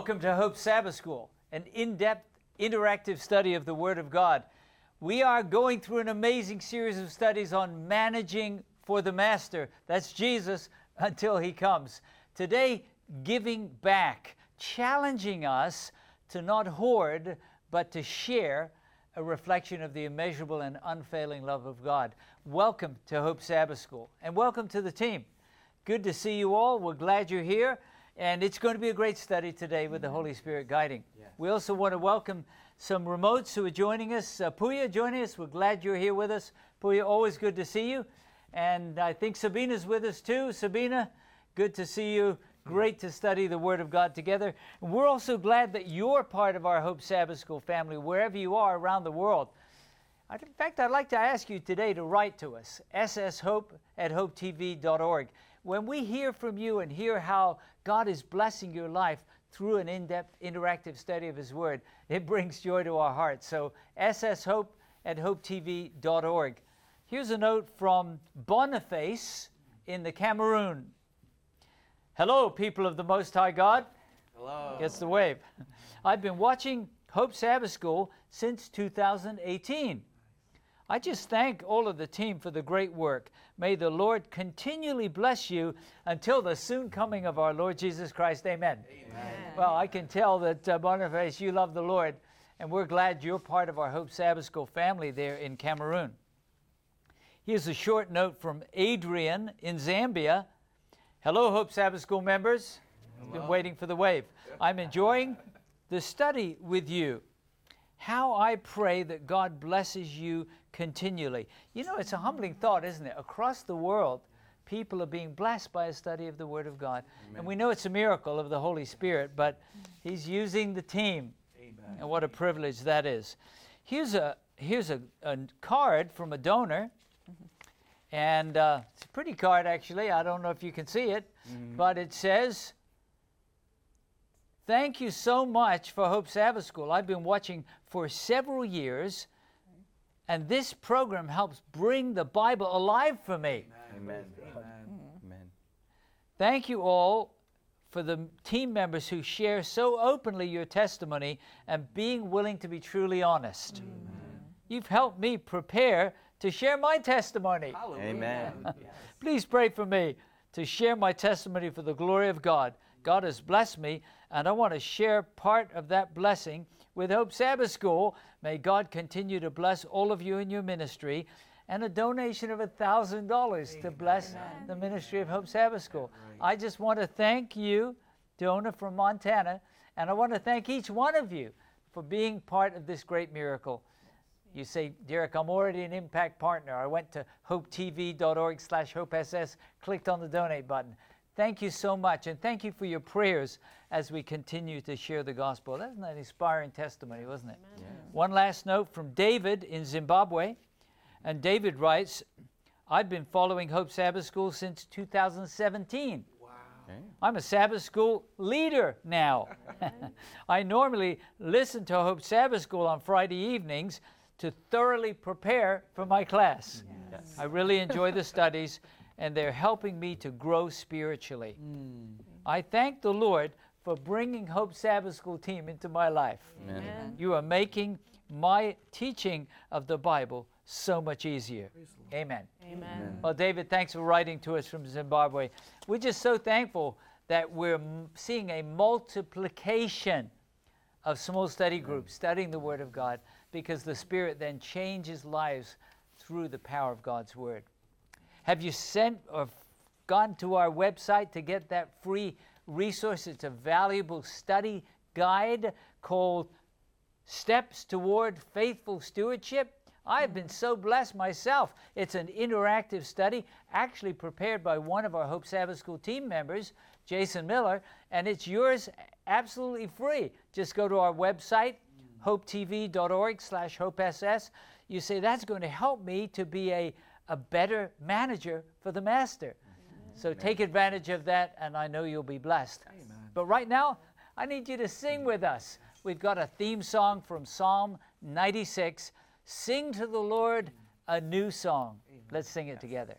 Welcome to Hope Sabbath School, an in depth, interactive study of the Word of God. We are going through an amazing series of studies on managing for the Master. That's Jesus until He comes. Today, giving back, challenging us to not hoard, but to share a reflection of the immeasurable and unfailing love of God. Welcome to Hope Sabbath School, and welcome to the team. Good to see you all. We're glad you're here. And it's going to be a great study today with the Holy Spirit guiding. We also want to welcome some remotes who are joining us. Uh, Puya joining us. We're glad you're here with us. Puya, always good to see you. And I think Sabina's with us too. Sabina, good to see you. Great to study the Word of God together. And we're also glad that you're part of our Hope Sabbath School family, wherever you are around the world. In fact, I'd like to ask you today to write to us, sshope at hopetv.org when we hear from you and hear how God is blessing your life through an in depth, interactive study of His Word, it brings joy to our hearts. So, sshope at hopetv.org. Here's a note from Boniface in the Cameroon. Hello, people of the Most High God. Hello. Gets the wave. I've been watching Hope Sabbath School since 2018. I just thank all of the team for the great work. May the Lord continually bless you until the soon coming of our Lord Jesus Christ. Amen. Amen. Well, I can tell that, uh, Boniface, you love the Lord, and we're glad you're part of our Hope Sabbath School family there in Cameroon. Here's a short note from Adrian in Zambia. Hello, Hope Sabbath School members. Hello. Been waiting for the wave. I'm enjoying the study with you. How I pray that God blesses you continually. You know, it's a humbling thought, isn't it? Across the world, people are being blessed by a study of the Word of God. Amen. And we know it's a miracle of the Holy Spirit, but He's using the team. Amen. And what a privilege that is. Here's a, here's a, a card from a donor. And uh, it's a pretty card, actually. I don't know if you can see it, mm-hmm. but it says, Thank you so much for Hope Sabbath School. I've been watching for several years and this program helps bring the Bible alive for me. Amen. Amen. Amen. Thank you all for the team members who share so openly your testimony and being willing to be truly honest. Amen. You've helped me prepare to share my testimony. Hallelujah. Amen. Please pray for me to share my testimony for the glory of God. God has blessed me, and I want to share part of that blessing with Hope Sabbath School. May God continue to bless all of you in your ministry. And a donation of $1,000 to bless Amen. the ministry of Hope Sabbath School. I just want to thank you, donor from Montana, and I want to thank each one of you for being part of this great miracle. You say, Derek, I'm already an impact partner. I went to hopetv.org slash hopess, clicked on the donate button. Thank you so much, and thank you for your prayers as we continue to share the gospel. That's an inspiring testimony, wasn't it? Yeah. One last note from David in Zimbabwe. And David writes, I've been following Hope Sabbath School since 2017. I'm a Sabbath School leader now. I normally listen to Hope Sabbath School on Friday evenings to thoroughly prepare for my class. Yes. I really enjoy the studies and they're helping me to grow spiritually. Mm. I thank the Lord for bringing Hope Sabbath School team into my life. Amen. You are making my teaching of the Bible so much easier. Amen. Amen. Well, David, thanks for writing to us from Zimbabwe. We're just so thankful that we're m- seeing a multiplication of small study groups studying the Word of God because the Spirit then changes lives through the power of God's Word. Have you sent or gone to our website to get that free resource? It's a valuable study guide called Steps Toward Faithful Stewardship. I've been so blessed myself. It's an interactive study, actually prepared by one of our Hope Sabbath School team members, Jason Miller, and it's yours absolutely free. Just go to our website, hopetv.org slash hopess. You say, that's going to help me to be a a better manager for the master. Amen. So take advantage of that, and I know you'll be blessed. Amen. But right now, I need you to sing with us. We've got a theme song from Psalm 96 Sing to the Lord a new song. Let's sing it together.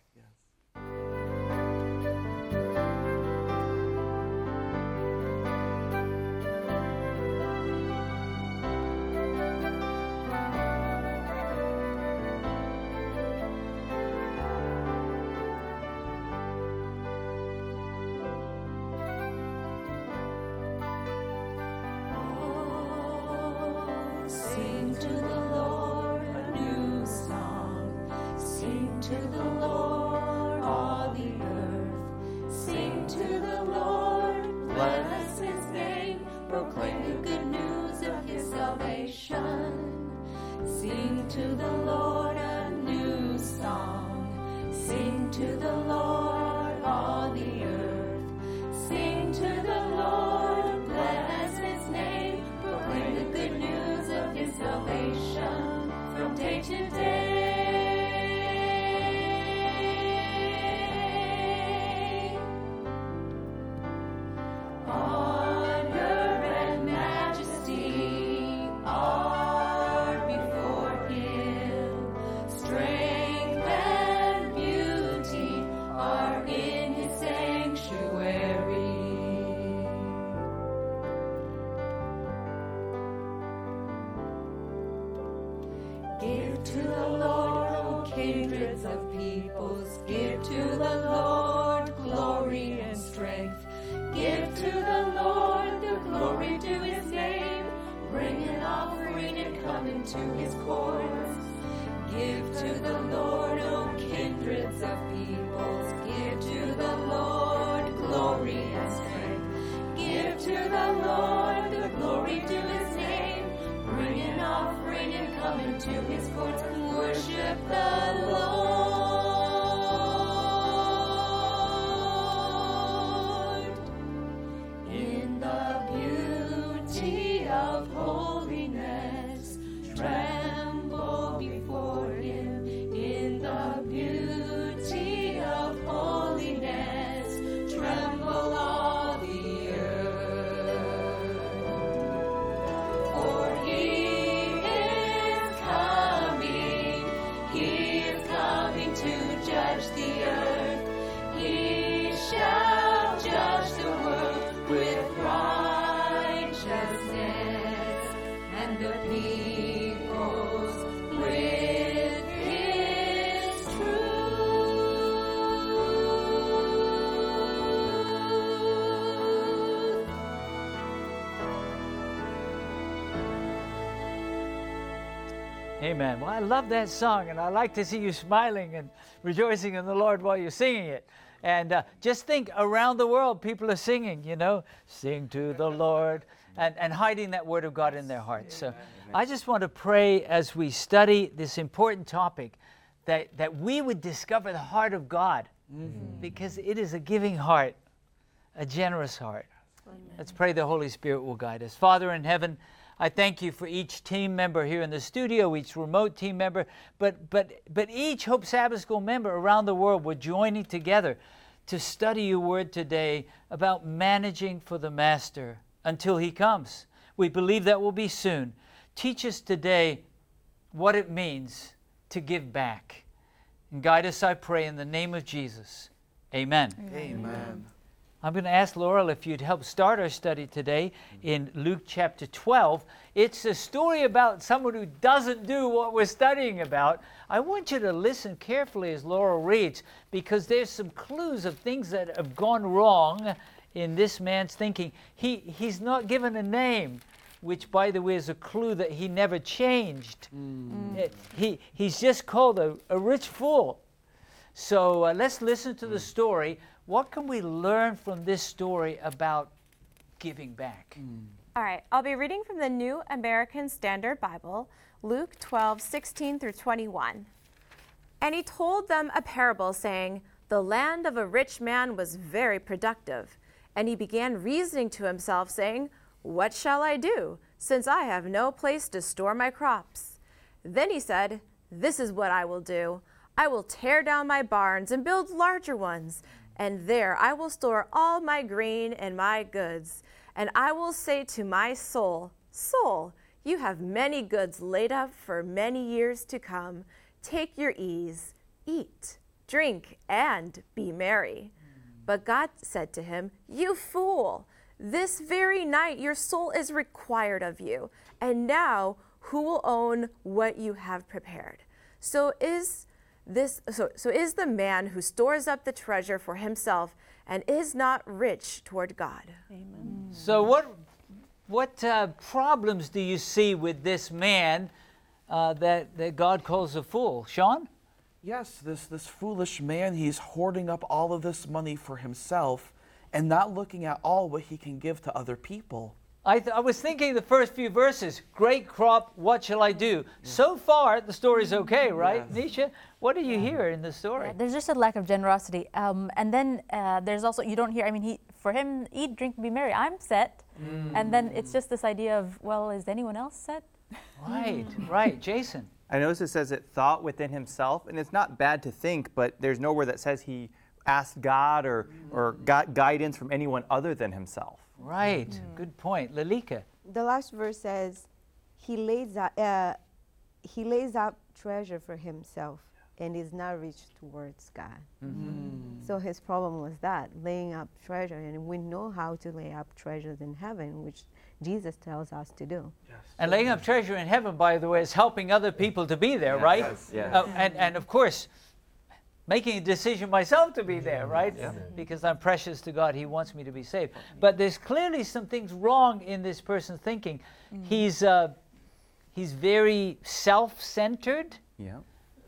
Of Amen. Well, I love that song, and I like to see you smiling and rejoicing in the Lord while you're singing it. And uh, just think around the world, people are singing, you know, sing to the Lord, and, and hiding that word of God in their hearts. So I just want to pray as we study this important topic that, that we would discover the heart of God because it is a giving heart, a generous heart. Let's pray the Holy Spirit will guide us. Father in heaven, I thank you for each team member here in the studio, each remote team member, but, but, but each Hope Sabbath School member around the world. We're joining together to study your word today about managing for the Master until he comes. We believe that will be soon. Teach us today what it means to give back. And guide us, I pray, in the name of Jesus. Amen. Amen. I'm going to ask Laurel if you'd help start our study today in Luke chapter 12. It's a story about someone who doesn't do what we're studying about. I want you to listen carefully as Laurel reads because there's some clues of things that have gone wrong in this man's thinking. He, he's not given a name, which, by the way, is a clue that he never changed. Eh, He, he's just called a, a rich fool. So uh, let's listen to the story. What can we learn from this story about giving back? Mm. All right, I'll be reading from the New American Standard Bible, Luke 12, 16 through 21. And he told them a parable, saying, The land of a rich man was very productive. And he began reasoning to himself, saying, What shall I do, since I have no place to store my crops? Then he said, This is what I will do I will tear down my barns and build larger ones, and there I will store all my grain and my goods. And I will say to my soul, Soul, you have many goods laid up for many years to come. Take your ease, eat, drink, and be merry. But God said to him, You fool, this very night your soul is required of you. And now who will own what you have prepared? So is this so, so is the man who stores up the treasure for himself and is not rich toward God. So, what, what uh, problems do you see with this man uh, that, that God calls a fool? Sean? Yes, this, this foolish man, he's hoarding up all of this money for himself and not looking at all what he can give to other people. I, th- I was thinking the first few verses great crop, what shall I do? So far, the story's okay, right? Yes. Nisha, what do you hear in the story? Yeah, there's just a lack of generosity. Um, and then uh, there's also you don't hear. I mean, he for him eat, drink, be merry. I'm set. And then it's just this idea of well, is anyone else set? Right, right. Jason. I notice it says it thought within himself, and it's not bad to think, but there's nowhere that says he asked God or, or got guidance from anyone other than himself. Right, good point. Lalika. the last verse says he lays out uh, he lays out treasure for himself and is not rich towards god so his problem was that laying up treasure and we know how to lay up treasures in heaven which jesus tells us to do Yes. And laying up treasure in heaven, by the way, is helping other people to be there, right? yes. Uh, and, and of course, making a decision myself to be there, right? Because I'm precious to God. He wants me to be saved. But there's clearly some things wrong in this person's thinking. He's, uh, he's very self-centered, Yeah.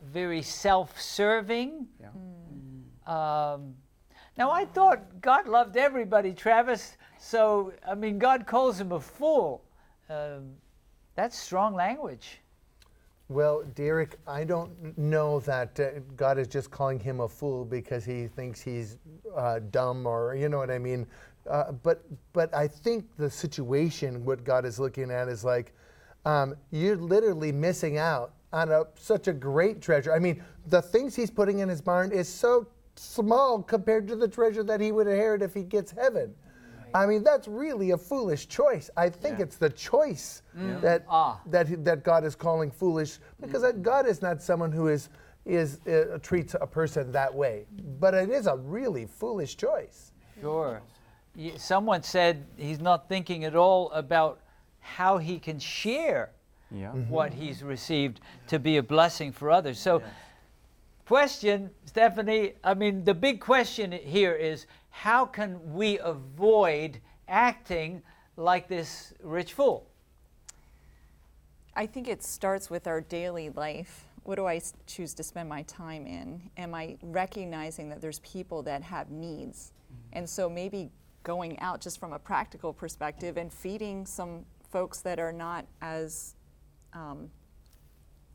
very self-serving. Yeah. Um, now I thought God loved everybody, Travis. So I mean, God calls him a fool. Um, that's strong language. Well, Derek, I don't know that uh, God is just calling him a fool because he thinks he's uh, dumb or you know what I mean. Uh, but but I think the situation, what God is looking at, is like um, you're literally missing out on a, such a great treasure. I mean, the things he's putting in his barn is so small compared to the treasure that he would inherit if he gets heaven. I mean, that's really a foolish choice. I think it's the choice that Ah. that that God is calling foolish because that God is not someone who is is uh, treats a person that way. But it is a really foolish choice. Sure. Someone said he's not thinking at all about how he can share Yeah. what he's received to be a blessing for others. So, question, Stephanie, I mean, the big question here is how can we avoid acting like this rich fool? I think it starts with our daily life. What do I choose to spend my time in? Am I recognizing that there's people that have needs? And so maybe going out just from a practical perspective and feeding some folks that are not as, um,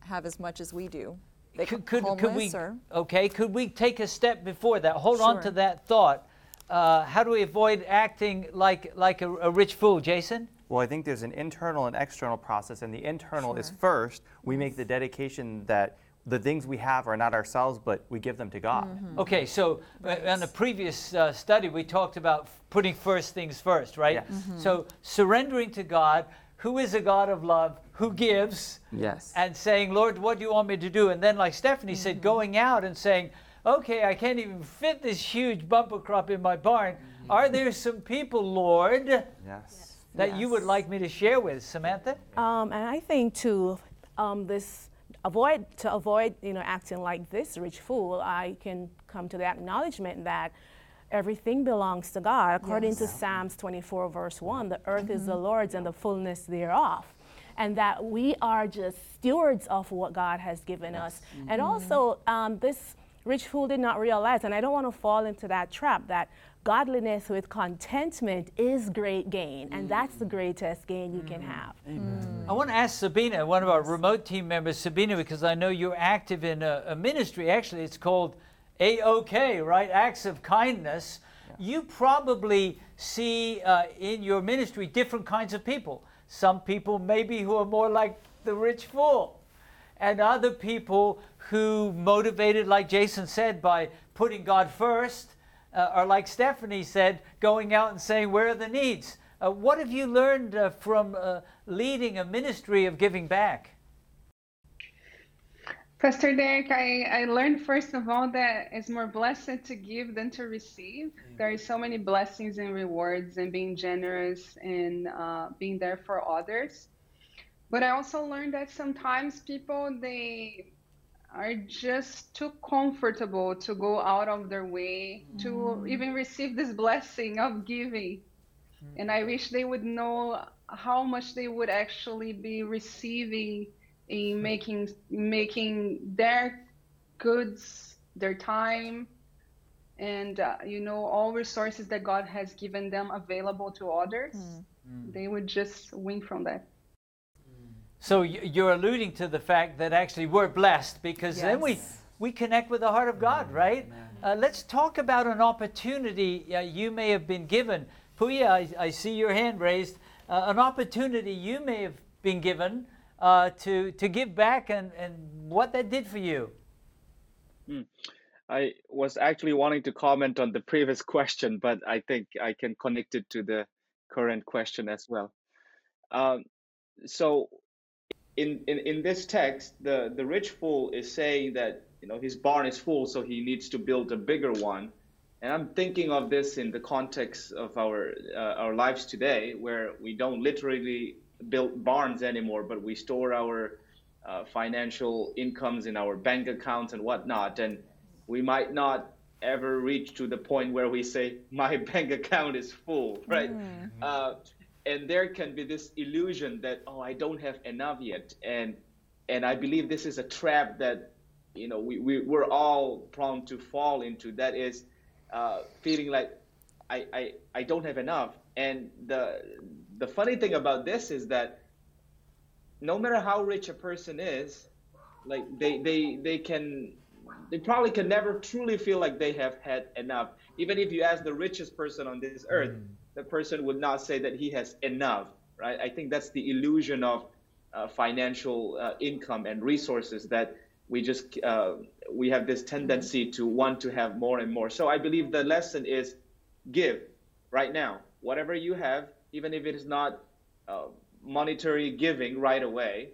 have as much as we do. They could, could, could, we or okay could we take a step before that hold on to that thought uh, how do we avoid acting like like a, a rich fool jason Well, I think there's an internal and external process, and the internal is first we make the dedication that the things we have are not ourselves, but we give them to God. Okay, so uh, on the previous uh, study, we talked about f- putting first things first, right? Yes. Mhm. So surrendering to God, who is a God of love, who gives, Yes. and saying, Lord, what do you want me to do? And then, like Stephanie said, going out and saying, okay, I can't even fit this huge bumper crop in my barn. Are there some people, Lord, yes. that you would like me to share with? Samantha? Um, and I think to um, this avoid to avoid you know acting like this rich fool, I can come to the acknowledgement that everything belongs to God. According to Psalms 24 verse 1, the earth is the Lord's and the fullness thereof. And that we are just stewards of what God has given us. And also, um, this rich fool did not realize, and I don't want to fall into that trap, that godliness with contentment is great gain. And mm. that's the greatest gain you can mm. have. Mm. I want to ask Sabina, one of our remote team members, Sabina, because I know you're active in a, a ministry. Actually, it's called AOK, right? Acts of Kindness. You probably see uh, in your ministry different kinds of people. Some people, maybe, who are more like the rich fool, and other people who, motivated, like Jason said, by putting God first, uh, or like Stephanie said, going out and saying, Where are the needs? Uh, what have you learned uh, from uh, leading a ministry of giving back? Pastor Derek, I, I learned first of all that it's more blessed to give than to receive. There are so many blessings and rewards and being generous and uh, being there for others. But I also learned that sometimes people they are just too comfortable to go out of their way to mm. even receive this blessing of giving. Mm. And I wish they would know how much they would actually be receiving in mm. making making their goods, their time, and uh, you know all resources that God has given them available to others. They would just win from that. So you're alluding to the fact that actually we're blessed because then we, we connect with the heart of God, right? Uh, let's talk about an opportunity uh, you may have been given. Puya, I, I see your hand raised. Uh, an opportunity you may have been given uh, to, to give back and, and what that did for you. I was actually wanting to comment on the previous question, but I think I can connect it to the current question as well. Um, so, in, in, in this text, the, the rich fool is saying that you know his barn is full, so he needs to build a bigger one. And I'm thinking of this in the context of our uh, our lives today, where we don't literally build barns anymore, but we store our uh, financial incomes in our bank accounts and whatnot. And we might not ever reach to the point where we say my bank account is full, right? Uh, and there can be this illusion that oh I don't have enough yet, and and I believe this is a trap that you know we, we we're all prone to fall into. That is uh, feeling like I, I I don't have enough. And the the funny thing about this is that no matter how rich a person is, like they they they can they probably can never truly feel like they have had enough. Even if you ask the richest person on this earth, the person would not say that he has enough, right? I think that's the illusion of uh, financial uh, income and resources that we just uh, we have this tendency to want to have more and more. So I believe the lesson is give right now, whatever you have, even if it is not uh, monetary giving right away.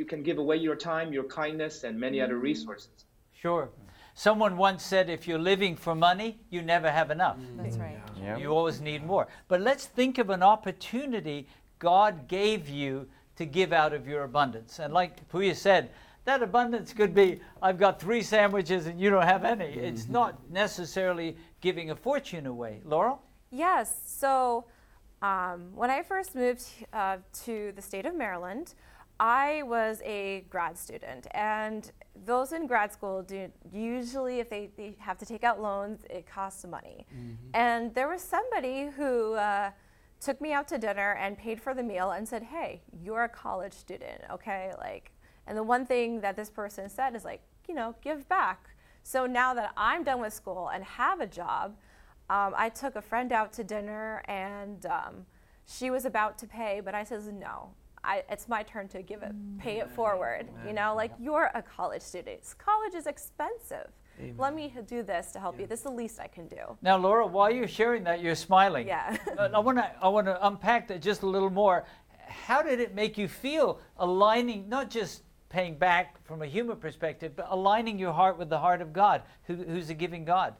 You can give away your time, your kindness, and many other resources. Sure. Someone once said if you're living for money, you never have enough. That's right. Yep. You always need more. But let's think of an opportunity God gave you to give out of your abundance. And like Puya said, that abundance could be I've got three sandwiches and you don't have any. It's not necessarily giving a fortune away. Laurel? Yes. So um, when I first moved uh, to the state of Maryland, I was a grad student, and those in grad school do usually, if they, they have to take out loans, it costs money. And there was somebody who uh, took me out to dinner and paid for the meal and said, "Hey, you're a college student, okay? Like, and the one thing that this person said is like, you know, give back. So now that I'm done with school and have a job, um, I took a friend out to dinner and um, she was about to pay, but I says no. I, it's my turn to give it, mm. pay it forward. You know, like you're a college student. College is expensive. Let me do this to help you. This is the least I can do. Now, Laura, while you're sharing that, you're smiling. Yeah. I want to I want to unpack that just a little more. How did it make you feel aligning, not just paying back from a human perspective, but aligning your heart with the heart of God, who, who's a giving God?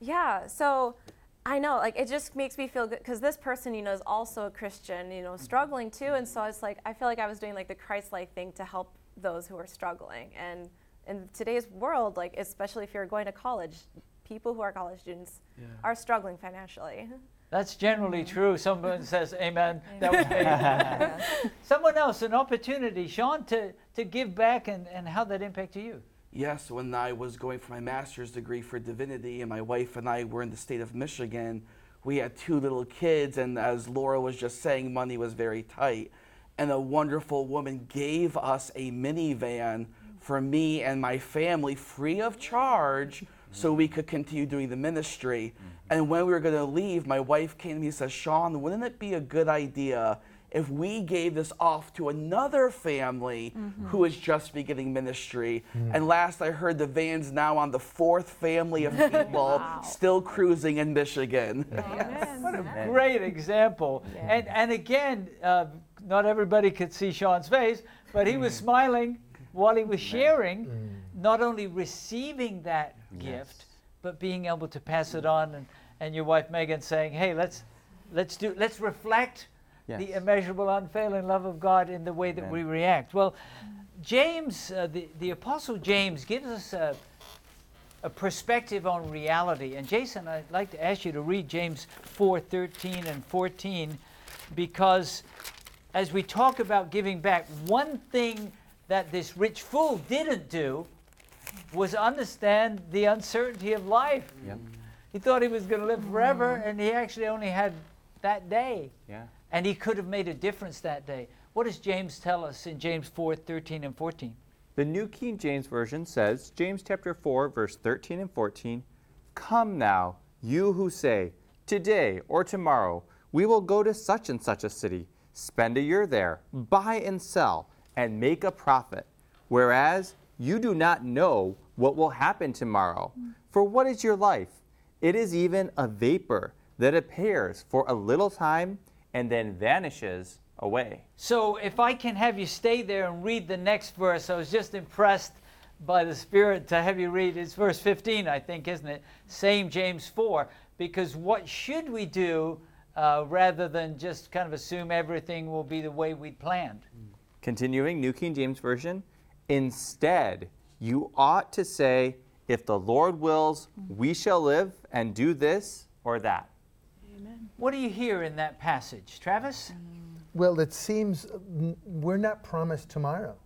Yeah, so I know, like, it just makes me feel good because this person, you know, is also a Christian, you know, struggling too. And so it's like, I feel like I was doing like the Christ like thing to help those who are struggling. And in today's world, like, especially if you're going to college, people who are college students are struggling financially. That's generally true. Someone says, Amen. That was me. Someone else, an opportunity, Sean, to, to give back and, and how that impacted you. Yes, when I was going for my master's degree for divinity, and my wife and I were in the state of Michigan, we had two little kids, and as Laura was just saying, money was very tight. And a wonderful woman gave us a minivan for me and my family free of charge so we could continue doing the ministry. And when we were going to leave, my wife came to me and said, Sean, wouldn't it be a good idea if we gave this off to another family mm-hmm. who is just beginning ministry? Mm-hmm. And last I heard, the van's now on the fourth family of people still cruising in Michigan. What a great example. And, and again, uh, not everybody could see Sean's face, but he was mm. smiling while he was mm. sharing, mm. not only receiving that gift, but being able to pass it on. And, and your wife Megan saying, hey, let's, let's, do, let's reflect the immeasurable, unfailing love of God in the way that we react. Well, James, uh, the, the Apostle James, gives us a, a perspective on reality. And Jason, I'd like to ask you to read James 4 13 and 14 because as we talk about giving back, one thing that this rich fool didn't do was understand the uncertainty of life. Yep. He thought he was going to live forever, and he actually only had that day. Yeah. And he could have made a difference that day. What does James tell us in James 4 13 and 14? The New King James Version says, James chapter 4, verse 13 and 14, Come now, you who say, Today or tomorrow we will go to such and such a city, spend a year there, buy and sell, and make a profit. Whereas you do not know what will happen tomorrow. For what is your life? It is even a vapor that appears for a little time and then vanishes away. So, if I can have you stay there and read the next verse, I was just impressed by the Spirit to have you read. It's verse 15, I think, isn't it? Same James 4. Because what should we do uh, rather than just kind of assume everything will be the way we'd planned? Continuing, New King James Version. Instead, you ought to say, If the Lord wills, we shall live and do this or that. What do you hear in that passage, Travis? Well, it seems mm, we're not promised tomorrow.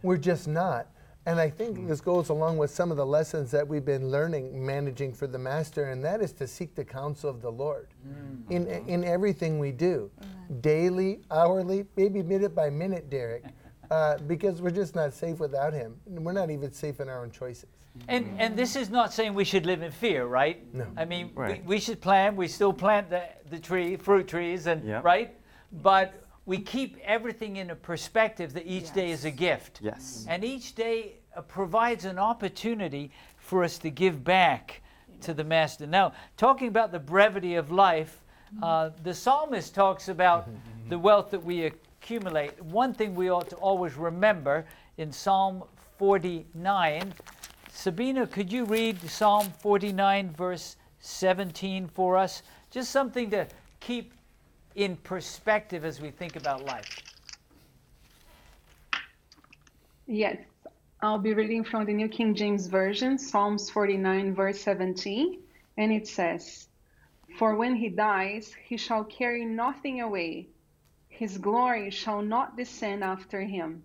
We're just not. And I think this goes along with some of the lessons that we've been learning managing for the Master, and that is to seek the counsel of the Lord in, in everything we do, daily, hourly, maybe minute by minute, Derek, uh, because we're just not safe without Him. We're not even safe in our own choices. And, and this is not saying we should live in fear, right? No. I mean, Right. we, we should plant, we still plant the, the tree, fruit trees, and Yep. right? But we keep everything in a perspective that each day is a gift. Yes. And each day uh, provides an opportunity for us to give back to the Master. Now, talking about the brevity of life, uh, the psalmist talks about the wealth that we accumulate. One thing we ought to always remember in Psalm 49. Sabina, could you read Psalm 49, verse 17 for us? Just something to keep in perspective as we think about life. Yes, I'll be reading from the New King James Version, Psalms 49, verse 17, and it says, For when he dies, he shall carry nothing away, his glory shall not descend after him.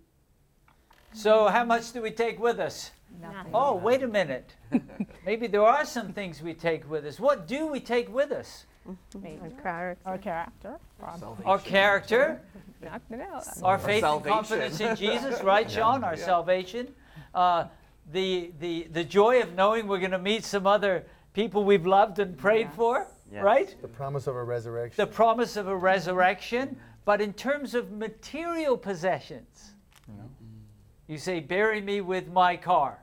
So, how much do we take with us? Oh, wait a minute. Maybe there are some things we take with us. What do we take with us? Maybe. Character. Our character. probably. Our character, Knocked it out. our faith and salvation. confidence in Jesus, right, Sean? Our salvation. Uh, the, the, the joy of knowing we're going to meet some other people we've loved and prayed for, Yes. right? The promise of a resurrection. The promise of a resurrection. But in terms of material possessions, you say, bury me with my car.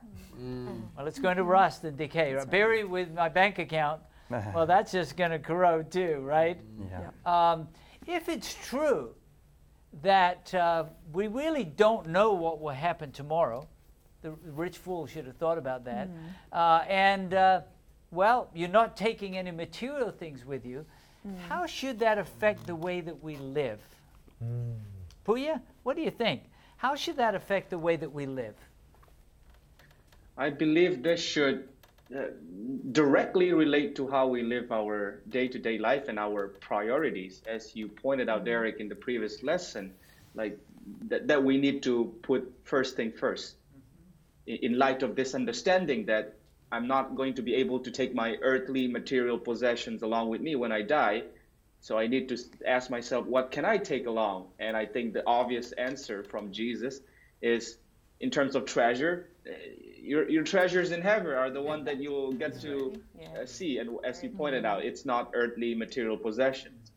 Well, it's going to rust and decay. Right? Bury with my bank account. Well, that's just going to corrode too, right? Yeah. Um, if it's true that uh, we really don't know what will happen tomorrow, the rich fool should have thought about that. Uh, and, uh, well, you're not taking any material things with you. How should that affect the way that we live? Puya, what do you think? How should that affect the way that we live? I believe this should uh, directly relate to how we live our day to day life and our priorities. As you pointed out, Derek, in the previous lesson, like that, that we need to put first thing first. In, in light of this understanding that I'm not going to be able to take my earthly material possessions along with me when I die. So I need to ask myself, what can I take along? And I think the obvious answer from Jesus is in terms of treasure, uh, your, your treasures in heaven are the one that you will get to uh, see. And as you pointed out, it's not earthly material possessions.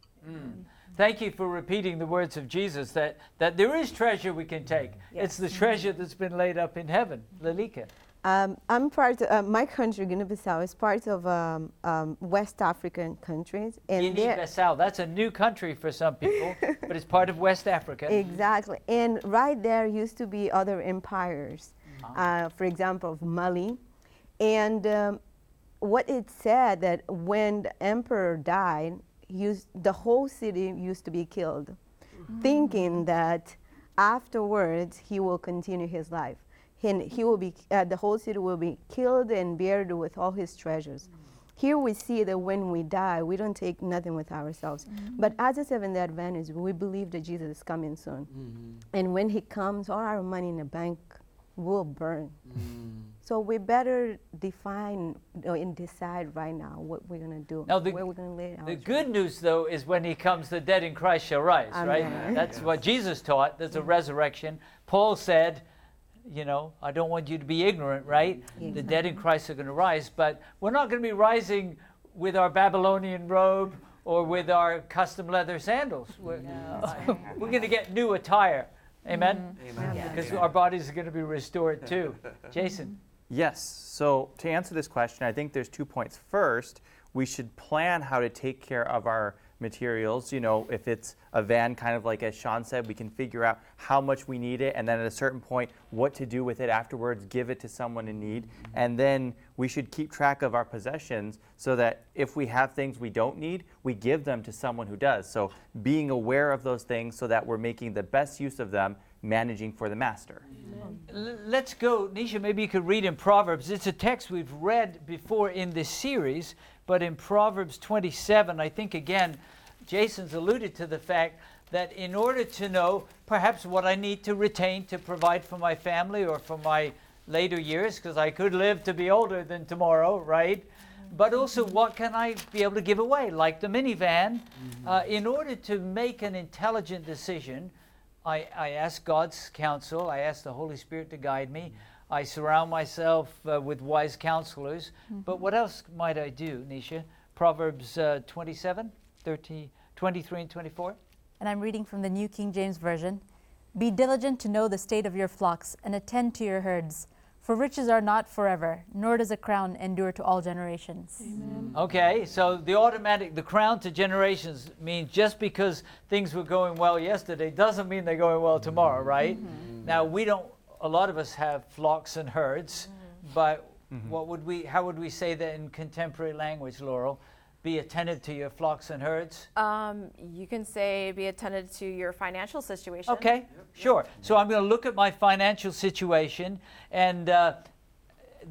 Thank you for repeating the words of Jesus that, that there is treasure we can take. It's the treasure that's been laid up in heaven. Lalika. Um, I'm part. Uh, my country, Guinea-Bissau, is part of um, um, West African countries, and Guinea-Bissau, that's a new country for some people, but it's part of West Africa. Exactly. And right there used to be other empires, uh, for example, of Mali. And um, what it said that when the emperor died, used, the whole city used to be killed, thinking that afterwards he will continue his life. And he will be, uh, the whole city will be killed and buried with all his treasures. Here we see that when we die, we don't take nothing with ourselves. But as a Seventh day Adventist, we believe that Jesus is coming soon. And when he comes, all our money in the bank will burn. Mm. So we better define and decide right now what we're going to do, Now, the- where we're going to lay The good news, though, is when he comes, the dead in Christ shall rise, right? Amen. That's what Jesus taught. There's a resurrection. Paul said, you know, I don't want you to be ignorant, right? The dead in Christ are going to rise, but we're not going to be rising with our Babylonian robe or with our custom leather sandals. We're, we're going to get new attire. Amen? Mm-hmm. Amen. Because our bodies are going to be restored too. Jason. Yes. So to answer this question, I think there's two points. First, we should plan how to take care of our materials. You know, if it's a van, kind of like as Sean said, we can figure out how much we need it, and then at a certain point, what to do with it afterwards, give it to someone in need. And then we should keep track of our possessions so that if we have things we don't need, we give them to someone who does. So being aware of those things so that we're making the best use of them, managing for the master. Let's go, Nisha. Maybe you could read in Proverbs. It's a text we've read before in this series, but in Proverbs 27, I think again, Jason's alluded to the fact that in order to know perhaps what I need to retain to provide for my family or for my later years, because I could live to be older than tomorrow, right? But also, what can I be able to give away, like the minivan? Uh, in order to make an intelligent decision, I, I ask God's counsel, I ask the Holy Spirit to guide me. I surround myself uh, with wise counselors. But what else might I do, Nisha? Proverbs uh, 27, 30, 23, and 24. And I'm reading from the New King James Version. Be diligent to know the state of your flocks and attend to your herds. For riches are not forever, nor does a crown endure to all generations. Okay, so the automatic, the crown to generations means just because things were going well yesterday doesn't mean they're going well tomorrow, mm-hmm. right? Mm-hmm. Now, we don't, a lot of us have flocks and herds, mm-hmm. but what would we, how would we say that in contemporary language, Laurel? Be attentive to your flocks and herds? Um, you can say be attentive to your financial situation. Okay, sure. So I'm going to look at my financial situation, and uh,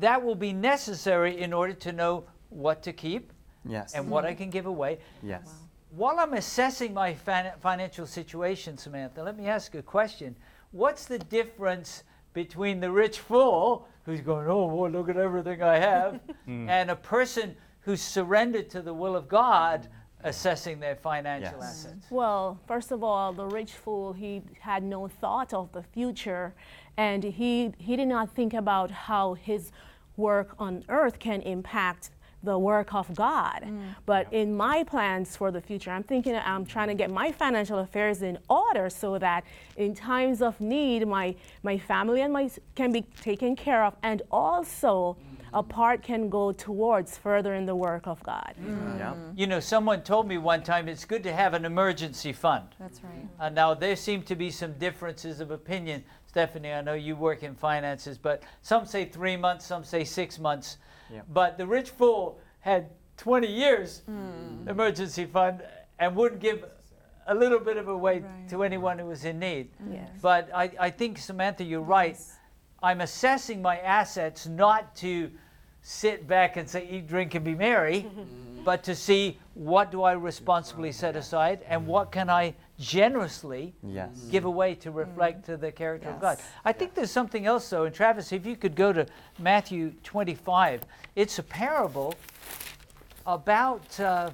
that will be necessary in order to know what to keep Yes. and what I can give away. yes. While I'm assessing my fin- financial situation, Samantha, let me ask a question. What's the difference between the rich fool who's going, oh, boy, look at everything I have, and a person who's surrendered to the will of God assessing their financial Yes. assets? Well, first of all, the rich fool, he had no thought of the future, and he, he did not think about how his work on earth can impact the work of God. Mm. But in my plans for the future, I'm thinking I'm trying to get my financial affairs in order so that in times of need, my, my family and my can be taken care of, and also mm. A part can go towards furthering the work of God. Yeah. You know, someone told me one time it's good to have an emergency fund. That's right. Uh, now, there seem to be some differences of opinion. Stephanie, I know you work in finances, but some say three months, some say six months. Yeah. But the rich fool had 20 years Hmm. emergency fund and wouldn't give a little bit of away Right. to anyone who was in need. Yes. But I, I think, Samantha, you're right. I'm assessing my assets not to sit back and say, eat, drink, and be merry, mm-hmm. but to see what do I responsibly set aside and what can I generously Yes. give away to mm-hmm. reflect to the character of God. I think there's something else, though. And Travis, if you could go to Matthew 25, it's a parable about. Uh,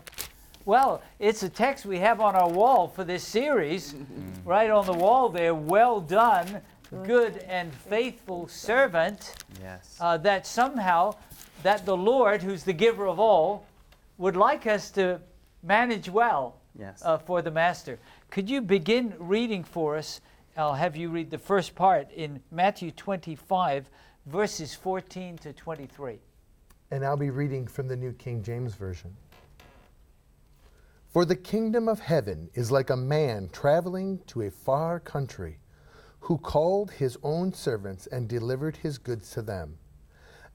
well, it's a text we have on our wall for this series, mm-hmm. right on the wall there. Well done, good and faithful servant. Yes. Uh, that somehow, that the Lord, who's the giver of all, would like us to manage well yes. uh, for the master. Could you begin reading for us? I'll have you read the first part in Matthew 25, verses 14 to 23. And I'll be reading from the New King James Version. For the kingdom of heaven is like a man traveling to a far country, who called his own servants and delivered his goods to them.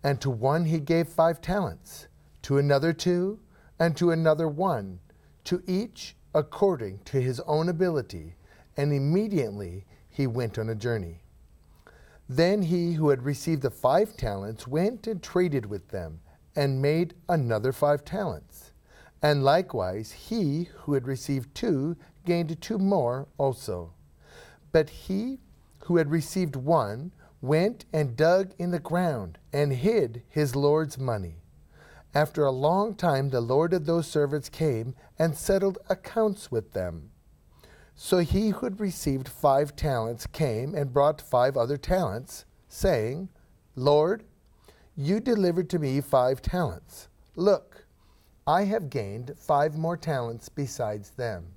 And to one he gave five talents, to another two, and to another one, to each according to his own ability. And immediately he went on a journey. Then he who had received the five talents went and traded with them, and made another five talents. And likewise he who had received two gained two more also. But he who had received one went and dug in the ground and hid his Lord's money. After a long time, the Lord of those servants came and settled accounts with them. So he who had received five talents came and brought five other talents, saying, Lord, you delivered to me five talents. Look, I have gained five more talents besides them.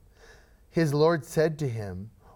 His Lord said to him,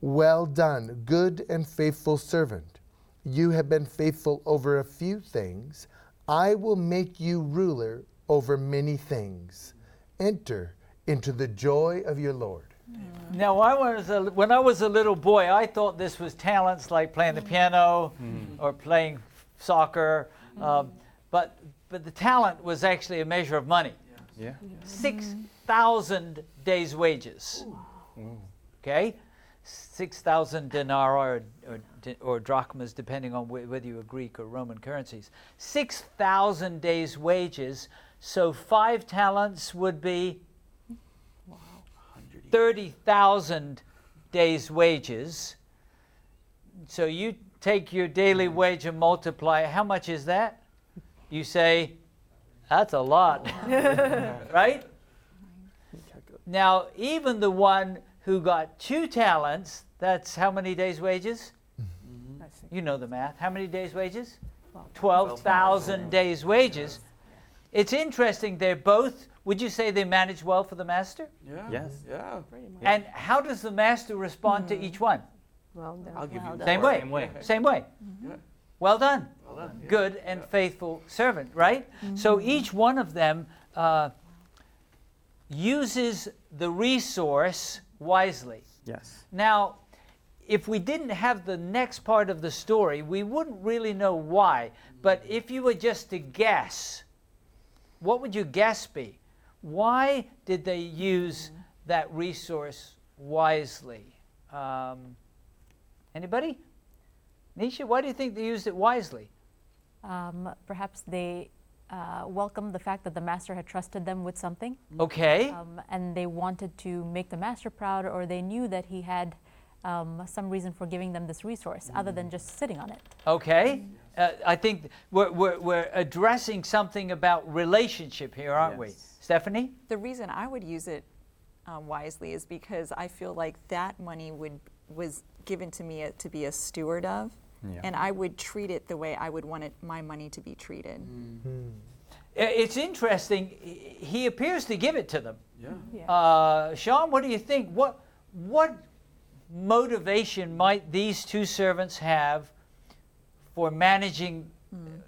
Well done, good and faithful servant. You have been faithful over a few things. I will make you ruler over many things. Enter into the joy of your Lord. Now, I was a, when I was a little boy, I thought this was talents like playing the mm. piano mm. or playing soccer, mm. um, but but the talent was actually a measure of money. Yeah. Six thousand days' wages. Okay, six thousand denarii or, or, or drachmas, depending on wh- whether you are Greek or Roman currencies. Six thousand days' wages. So five talents would be thirty thousand days' wages. So you take your daily mm. wage and multiply. it. How much is that? You say, that's a lot, right? Now, even the one who got two talents, that's how many days' wages? You know the math. How many days' wages? 12,000 days' wages. It's interesting, they're both, would you say they manage well for the master? Yeah. Yes. Yeah. And how does the master respond to hmm. each one? Well done. I'll give you Same way. Same way. Same way. Mm-hmm. Yeah. Well done. Well done. Yeah. Good and faithful servant, right? So each one of them uh, uses the resource wisely. Yes. Now, if we didn't have the next part of the story, we wouldn't really know why. But if you were just to guess, what would your guess be? Why did they use that resource wisely? Um, anybody? Nisha, why do you think they used it wisely? Um, perhaps they uh, welcomed the fact that the master had trusted them with something, Okay. um, and they wanted to make the master proud, or they knew that he had um, some reason for giving them this resource other than just sitting on it. Okay. Uh, I think we're, we're, we're addressing something about relationship here, aren't we? Stephanie? The reason I would use it um, wisely is because I feel like that money would was given to me uh, to be a steward of, Yeah. and I would treat it the way I would want it, my money to be treated. Hmm. I- It's interesting. He- He appears to give it to them. Yeah. Uh, Sean, what do you think? What, what motivation might these two servants have for managing hmm.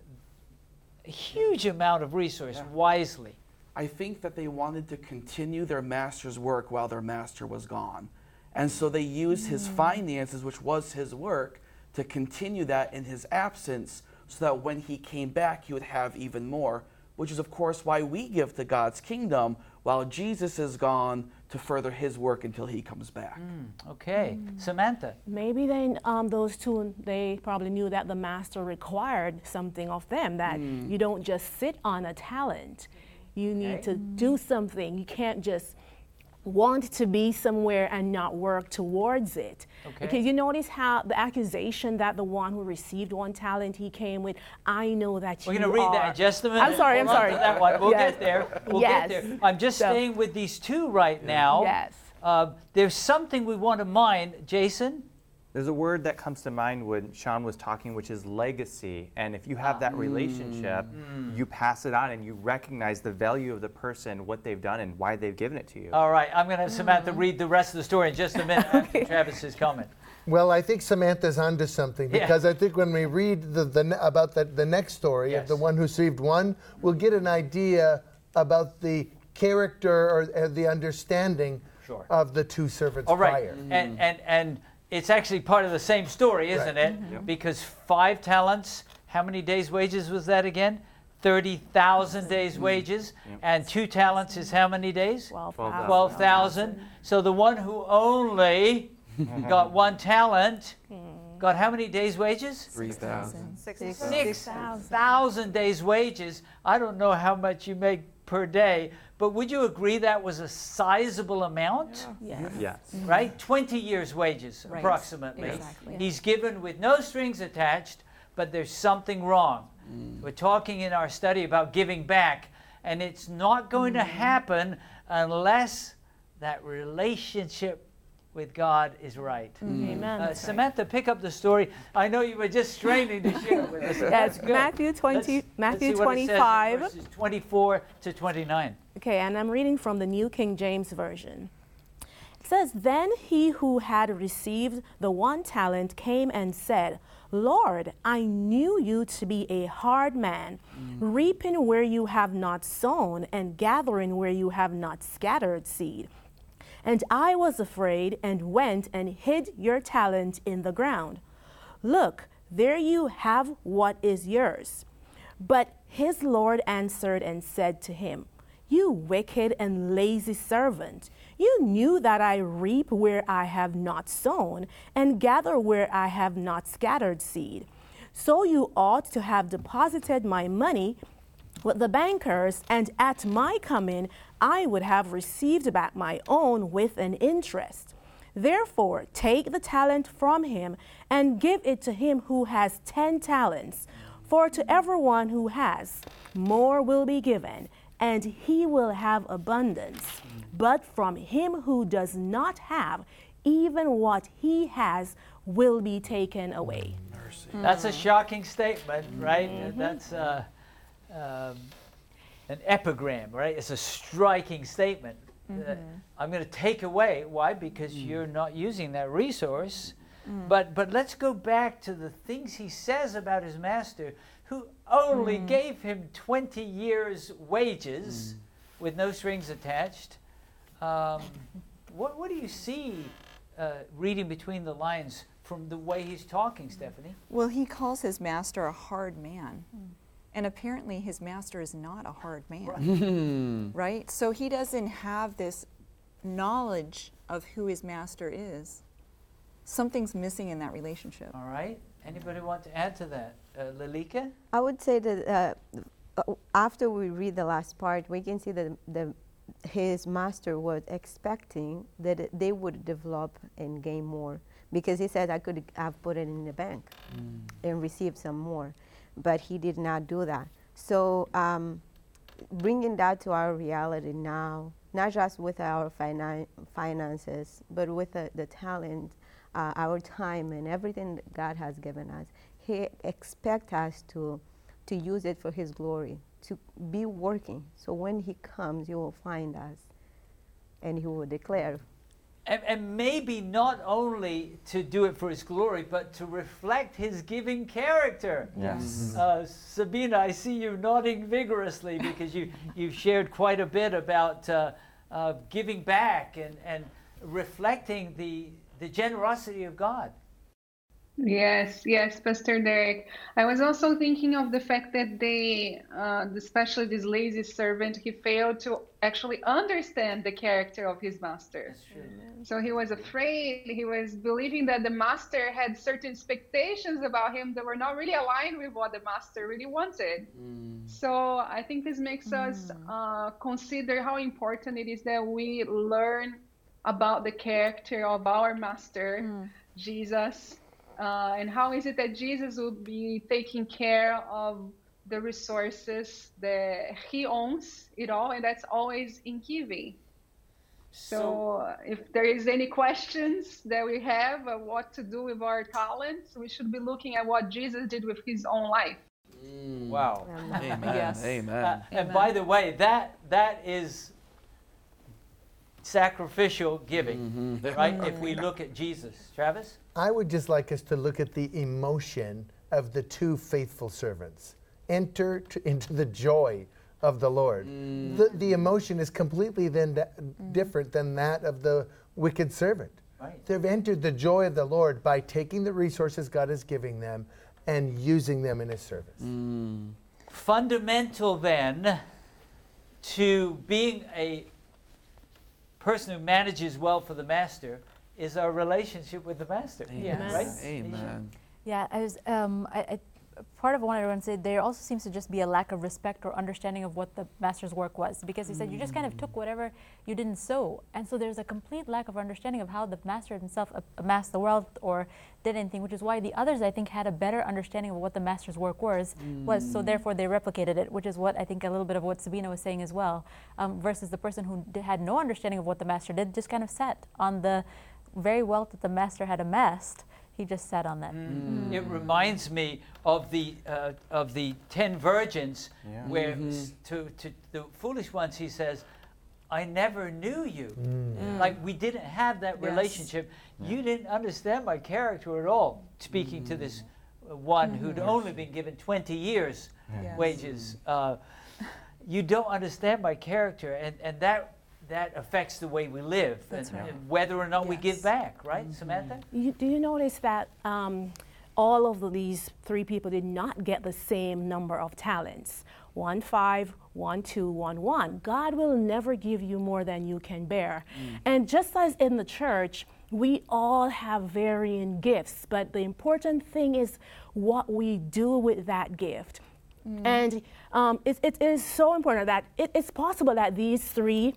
a huge amount of resource Yeah. wisely? I think that they wanted to continue their master's work while their master was gone. And so they used his hmm. finances, which was his work, to continue that in his absence so that when he came back, he would have even more, which is, of course, why we give to God's kingdom while Jesus is gone to further his work until he comes back. Okay. Samantha? Maybe then um, those two they probably knew that the master required something of them that you don't just sit on a talent. You need to do something. You can't just want to be somewhere and not work towards it. Okay. Because you notice how the accusation that the one who received one talent he came with, I know that We're you going to read are. that in just a minute. I'm sorry, I'm Hold to sorry. That one. We'll Yes. get there. We'll Yes. get there. I'm just So- staying with these two right now. Yes. Uh, there's something we want to mind, Jason. There's a word that comes to mind when Sean was talking, which is legacy. And if you have that relationship, you pass it on and you recognize the value of the person, what they've done, and why they've given it to you. All right, I'm going to have Samantha read the rest of the story in just a minute after Travis's comment. Well, I think Samantha's onto something Yeah. because I think when we read the, the about the, the next story of the one who received one, we'll get an idea about the character or, uh, the understanding Sure. of the two servants All right, prior. and, and, and it's actually part of the same story, isn't it? Mm-hmm. Because five talents, how many days' wages was that again? 30,000 days' mm. wages. And two talents is how many days? 12,000. 12,000. So the one who only got one talent hmm. got how many days' wages? 3,000. Six thousand days' wages. I don't know how much you make per day, but would you agree that was a sizable amount? Yes. Yes. Mm-hmm. Right? 20 years' wages, Right. approximately. Exactly. He's given with no strings attached, but there's something wrong. Mm. We're talking in our study about giving back, and it's not going to mm. happen unless that relationship with God is right. Amen. Uh, Samantha, pick up the story. I know you were just straining to share it with us. That's good. Matthew 20 Let's- let's Matthew see what it says in 25. verses 24 to 29. Okay, and I'm reading from the New King James Version. It says, Then he who had received the one talent came and said, Lord, I knew you to be a hard man, reaping where you have not sown, and gathering where you have not scattered seed. And I was afraid and went and hid your talent in the ground. Look, there you have what is yours. But his Lord answered and said to him, You wicked and lazy servant, you knew that I reap where I have not sown, and gather where I have not scattered seed. So you ought to have deposited my money with the bankers, and at my coming I would have received back my own with an interest. Therefore, take the talent from him and give it to him who has ten talents. For to everyone who has, more will be given, and he will have abundance. But from him who does not have, even what he has will be taken away. Mercy. That's a shocking statement, right? Mhm. That's uh, um, an epigram, right? It's a striking statement. Uh, Mhm. I'm going to take away. Why? Because you're not using that resource. But but let's go back to the things he says about his master, who only gave him 20 years' wages with no strings attached. Um, what what do you see uh, reading between the lines from the way he's talking, Stephanie? Well, he calls his master a hard man. And apparently, his master is not a hard man. Right? So he doesn't have this knowledge of who his master is. Something's missing in that relationship. All right. Anybody want to add to that? Uh, Lalika? I would say that uh, uh, after we read the last part, we can see that the his master was expecting that they would develop and gain more because he said I could have put it in the bank and received some more, but he did not do that. So um, bringing that to our reality now, not just with our finan- finances, but with the, the talent, uh, our time, and everything that God has given us, He expects us to, to use it for His glory, to be working. So when He comes, He will find us, and He will declare And, and maybe not only to do it for his glory, but to reflect his giving character. Yes. Uh, Sabina, I see you nodding vigorously because you, you've shared quite a bit about uh, uh, giving back and, and reflecting the, the generosity of God. Yes, yes, Pastor Derek. I was also thinking of the fact that they, uh, especially this lazy servant, he failed to actually understand the character of his master. So he was afraid. He was believing that the master had certain expectations about him that were not really aligned with what the master really wanted. So I think this makes us uh, consider how important it is that we learn about the character of our master, Jesus, uh, and how is it that Jesus will be taking care of the resources that he owns it all, and that's always in giving. So, uh, if there is any questions that we have of what to do with our talents, we should be looking at what Jesus did with his own life. Wow. Amen. Yes. Amen. Uh, and by the way, that that is sacrificial giving, Mhm. right? If we look at Jesus, Travis. I would just like us to look at the emotion of the two faithful servants. Enter to, into the joy of the Lord. Mm. The, the emotion is completely then da- mm. different than that of the wicked servant. Right. They've entered the joy of the Lord by taking the resources God is giving them and using them in His service. Mm. Fundamental then to being a person who manages well for the master is our relationship with the master. Yes. Right? Amen. Yeah, I was. Um, I, I, part of what I want to say, there also seems to just be a lack of respect or understanding of what the master's work was, because he said you just kind of took whatever you didn't sow, and so there's a complete lack of understanding of how the master himself amassed the wealth or did anything, which is why the others I think had a better understanding of what the master's work was. Was so therefore they replicated it, which is what I think a little bit of what Sabina was saying as well, um, versus the person who d- had no understanding of what the master did, just kind of sat on the very wealth that the master had amassed. He just sat on that. Mm. Mm. It reminds me of the uh, of the ten virgins, Yeah. where mm-hmm. s- to to the foolish ones he says, "I never knew you." Mm. Like we didn't have that Yes. relationship. You didn't understand my character at all. Speaking to this uh, one who'd mm-hmm. only been given twenty years Yes. wages, uh, you don't understand my character, and and that that affects the way we live That's and, right. and whether or not we give Yes. back, right, Samantha? You, do you notice that um, all of these three people did not get the same number of talents? One five, one two, one one. God will never give you more than you can bear. And just as in the church, we all have varying gifts, but the important thing is what we do with that gift. And um, it, it is so important that it, it's possible that these three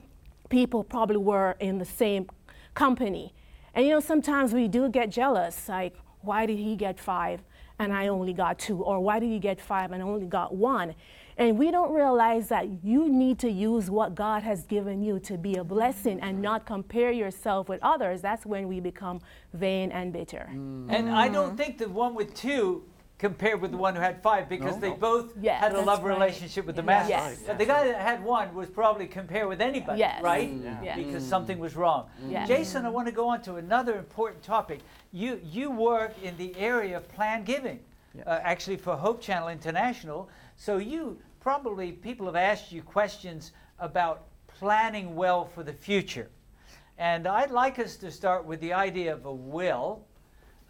people probably were in the same company. And you know, sometimes we do get jealous, like, why did he get five and I only got two? Or why did he get five and I only got one? And we don't realize that you need to use what God has given you to be a blessing and not compare yourself with others. That's when we become vain and bitter. And I don't think the one with two compared with the one who had five because they both Yes, had a that's love right. relationship with the Yes. master. Yes. But the guy that had one was probably compared with anybody, Yes. right? Mm. Yeah. Because mm. something was wrong. Mm. Yes. Jason, I want to go on to another important topic. You you work in the area of plan giving, uh, actually for Hope Channel International. So you probably people have asked you questions about planning well for the future. And I'd like us to start with the idea of a will.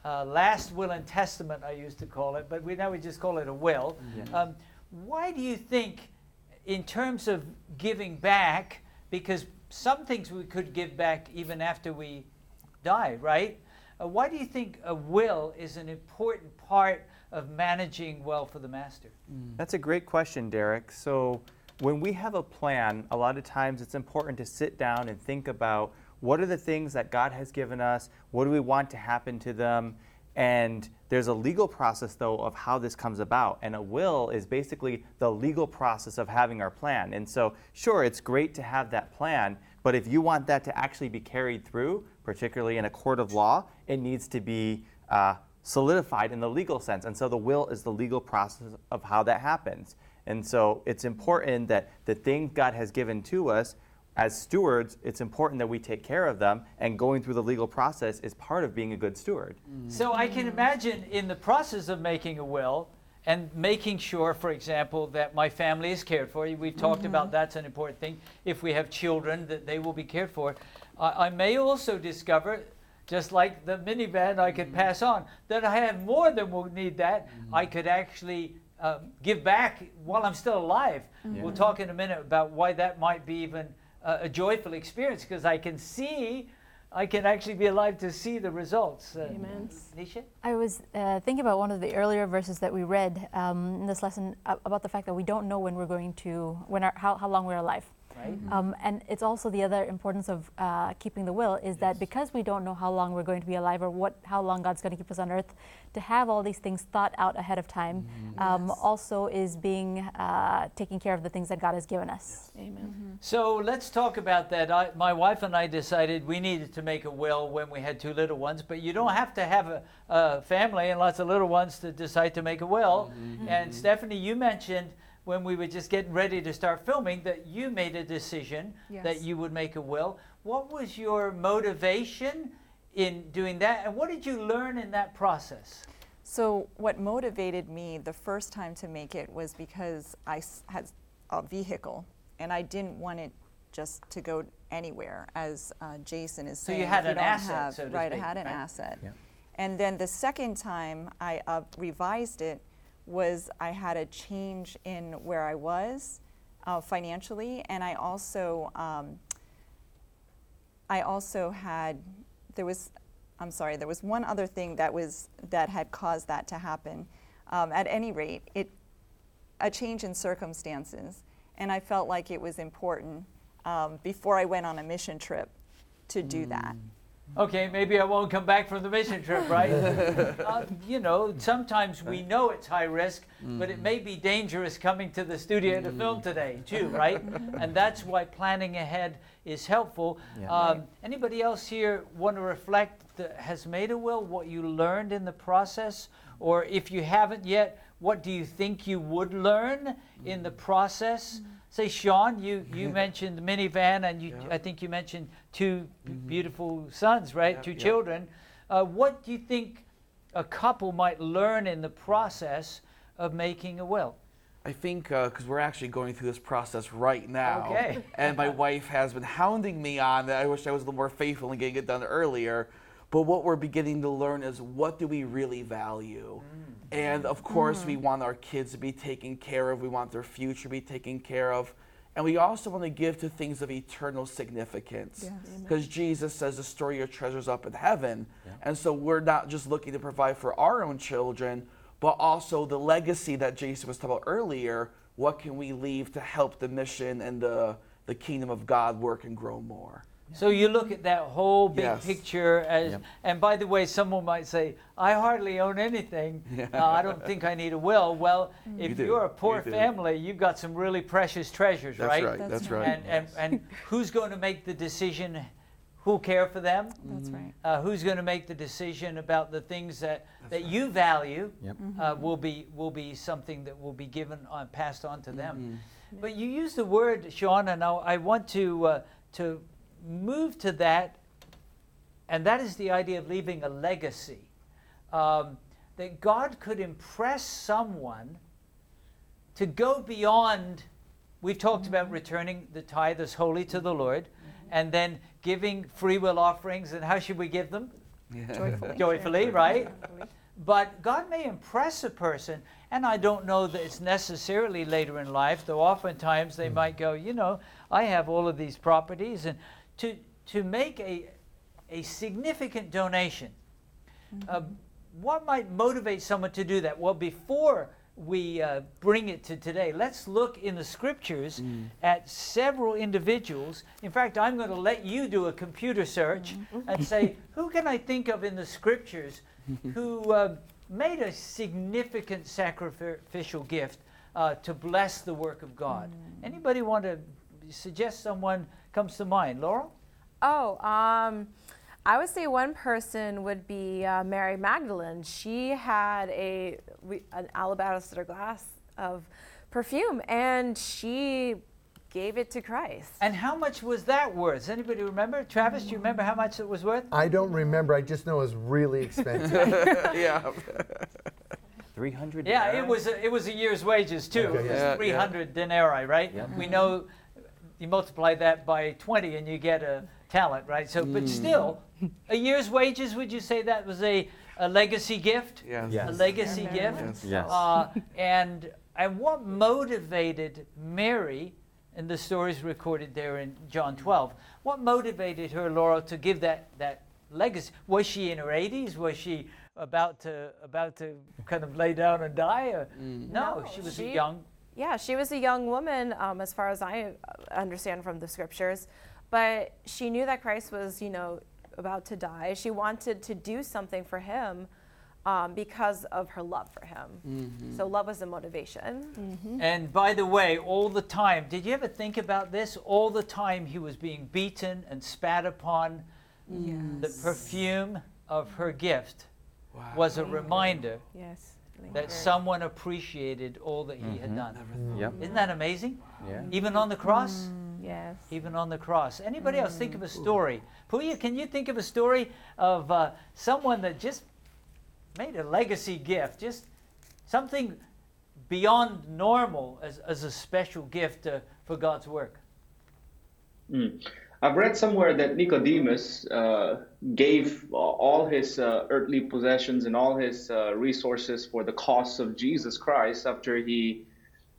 Uh, last will and testament, I used to call it, but we now we just call it a will. Um, why do you think, in terms of giving back, because some things we could give back even after we die, right? Uh, why do you think a will is an important part of managing well for the master? That's a great question, Derek. So, when we have a plan, a lot of times it's important to sit down and think about what are the things that God has given us? What do we want to happen to them? And there's a legal process, though, of how this comes about. And a will is basically the legal process of having our plan. And so, sure, it's great to have that plan, but if you want that to actually be carried through, particularly in a court of law, it needs to be uh, solidified in the legal sense. And so the will is the legal process of how that happens. And so it's important that the things God has given to us as stewards, it's important that we take care of them, and going through the legal process is part of being a good steward. Mm. So I can imagine in the process of making a will and making sure, for example, that my family is cared for. We've talked mm-hmm. about that's an important thing. If we have children, that they will be cared for. I I may also discover, just like the minivan, I could mm-hmm. pass on that I have more than will need that. Mm-hmm. I could actually um, give back while I'm still alive. We'll talk in a minute about why that might be even uh, a joyful experience because I can see. I can actually be alive to see the results. Uh, Amen. Nisha? I was uh, thinking about one of the earlier verses that we read um, in this lesson uh, about the fact that we don't know when we're going to, when our, how, how long we're alive. Right. Um, and it's also the other importance of uh, keeping the will is that because we don't know how long we're going to be alive or what how long God's going to keep us on earth, to have all these things thought out ahead of time um, also is being uh, taking care of the things that God has given us. Amen. So let's talk about that. I, my wife and I decided we needed to make a will when we had two little ones, but you don't have to have a, a family and lots of little ones to decide to make a will. And Stephanie, you mentioned when we were just getting ready to start filming that you made a decision that you would make a will. What was your motivation in doing that, and what did you learn in that process? So, what motivated me the first time to make it was because I had a vehicle and I didn't want it just to go anywhere, as uh, Jason is So saying. you had if an asset, have- so to right, speak, I had an right? asset. And then the second time I uh, revised it was I had a change in where I was uh, financially, and I also um, I also had there was I'm sorry there was one other thing that was that had caused that to happen. Um, at any rate, it a change in circumstances, and I felt like it was important um, before I went on a mission trip to do that. Okay, maybe I won't come back from the mission trip, right? uh, you know, sometimes we know it's high risk, but it may be dangerous coming to the studio to film today, too, right? and that's why planning ahead is helpful. Um, anybody else here want to reflect that has made a will, what you learned in the process? Or if you haven't yet, what do you think you would learn in the process? Say, Sean, you, you mentioned the minivan, and you, I think you mentioned two b- mm-hmm. beautiful sons, right? two yeah. children. Uh, what do you think a couple might learn in the process of making a will? I think uh, because we're actually going through this process right now. Okay. and my wife has been hounding me on that. I wish I was a little more faithful in getting it done earlier. But what we're beginning to learn is what do we really value? Mm. And of course, we mm. want our kids to be taken care of. We want their future to be taken care of. And we also want to give to things of eternal significance. Because Jesus says to store your treasures up in heaven. And so we're not just looking to provide for our own children, but also the legacy that Jason was talking about earlier. What can we leave to help the mission and the, the kingdom of God work and grow more? So you look at that whole big Yes. picture as, and by the way, someone might say, "I hardly own anything. Uh, I don't think I need a will." Well, if do. you are a poor You family, you've got some really precious treasures, That's right? right. That's That's right. And, and and who's going to make the decision? Who'll care for them? That's right. Uh, who's going to make the decision about the things that, that you value? Yep. Uh, will be will be something that will be given on passed on to them. Mm-hmm. But you use the word, Sean, and I, I want to uh, to move to that, and that is the idea of leaving a legacy. Um, that God could impress someone to go beyond. We've talked about mm-hmm. returning the tithe as holy to the mm-hmm. Lord, and then giving free will offerings. And how should we give them? Joyfully. Joyfully, right? But God may impress a person, and I don't know that it's necessarily later in life, though oftentimes they mm. might go, you know, I have all of these properties, and to, to make a, a significant donation. Uh, what might motivate someone to do that? Well, before we uh, bring it to today, let's look in the scriptures at several individuals. In fact, I'm going to let you do a computer search and say, who can I think of in the scriptures who uh, made a significant sacrificial gift uh, to bless the work of God? Anybody want to suggest someone comes to mind? Laurel? Oh, um, I would say one person would be uh, Mary Magdalene. She had a we, an alabaster glass of perfume, and she gave it to Christ. And how much was that worth? Does anybody remember? Travis, do you remember how much it was worth? I don't remember. I just know it was really expensive. yeah. 300 Yeah, denarii? it was a, it was a year's wages too. Okay, it was yeah. Yeah, 300 denarii, right? Yeah. We know you multiply that by 20 and you get a talent, right? So, but still, a year's wages. Would you say that was a, a legacy gift? Yes. Yes. A legacy gift. Yes. Yes. Uh, and and what motivated Mary, in the stories recorded there in John 12, what motivated her, Laura, to give that that legacy? Was she in her 80s? Was she about to about to kind of lay down and die? Or? No, No, she was she- a young. Yeah, she was a young woman, um, as far as I uh, understand from the scriptures, but she knew that Christ was, you know, about to die. She wanted to do something for him um, because of her love for him. So love was the motivation. And by the way, all the time, did you ever think about this? All the time he was being beaten and spat upon. The perfume of her gift was a reminder Yes. That someone appreciated all that he had done. Yep. Isn't that amazing? Yeah. Even on the cross? Yes. Even on the cross. Anybody else think of a story? Puya, can you think of a story of uh, someone that just made a legacy gift? Just something beyond normal as, as a special gift uh, for God's work? Mm. I've read somewhere that Nicodemus uh, gave all his uh, earthly possessions and all his uh, resources for the cause of Jesus Christ after he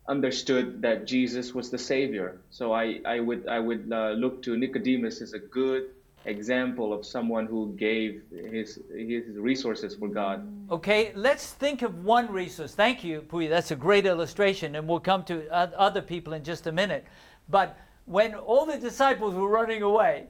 understood that Jesus was the Savior. So I, I would I would uh, look to Nicodemus as a good example of someone who gave his his resources for God. Okay, let's think of one resource. Thank you, Puya. That's a great illustration, and we'll come to other people in just a minute. But when all the disciples were running away,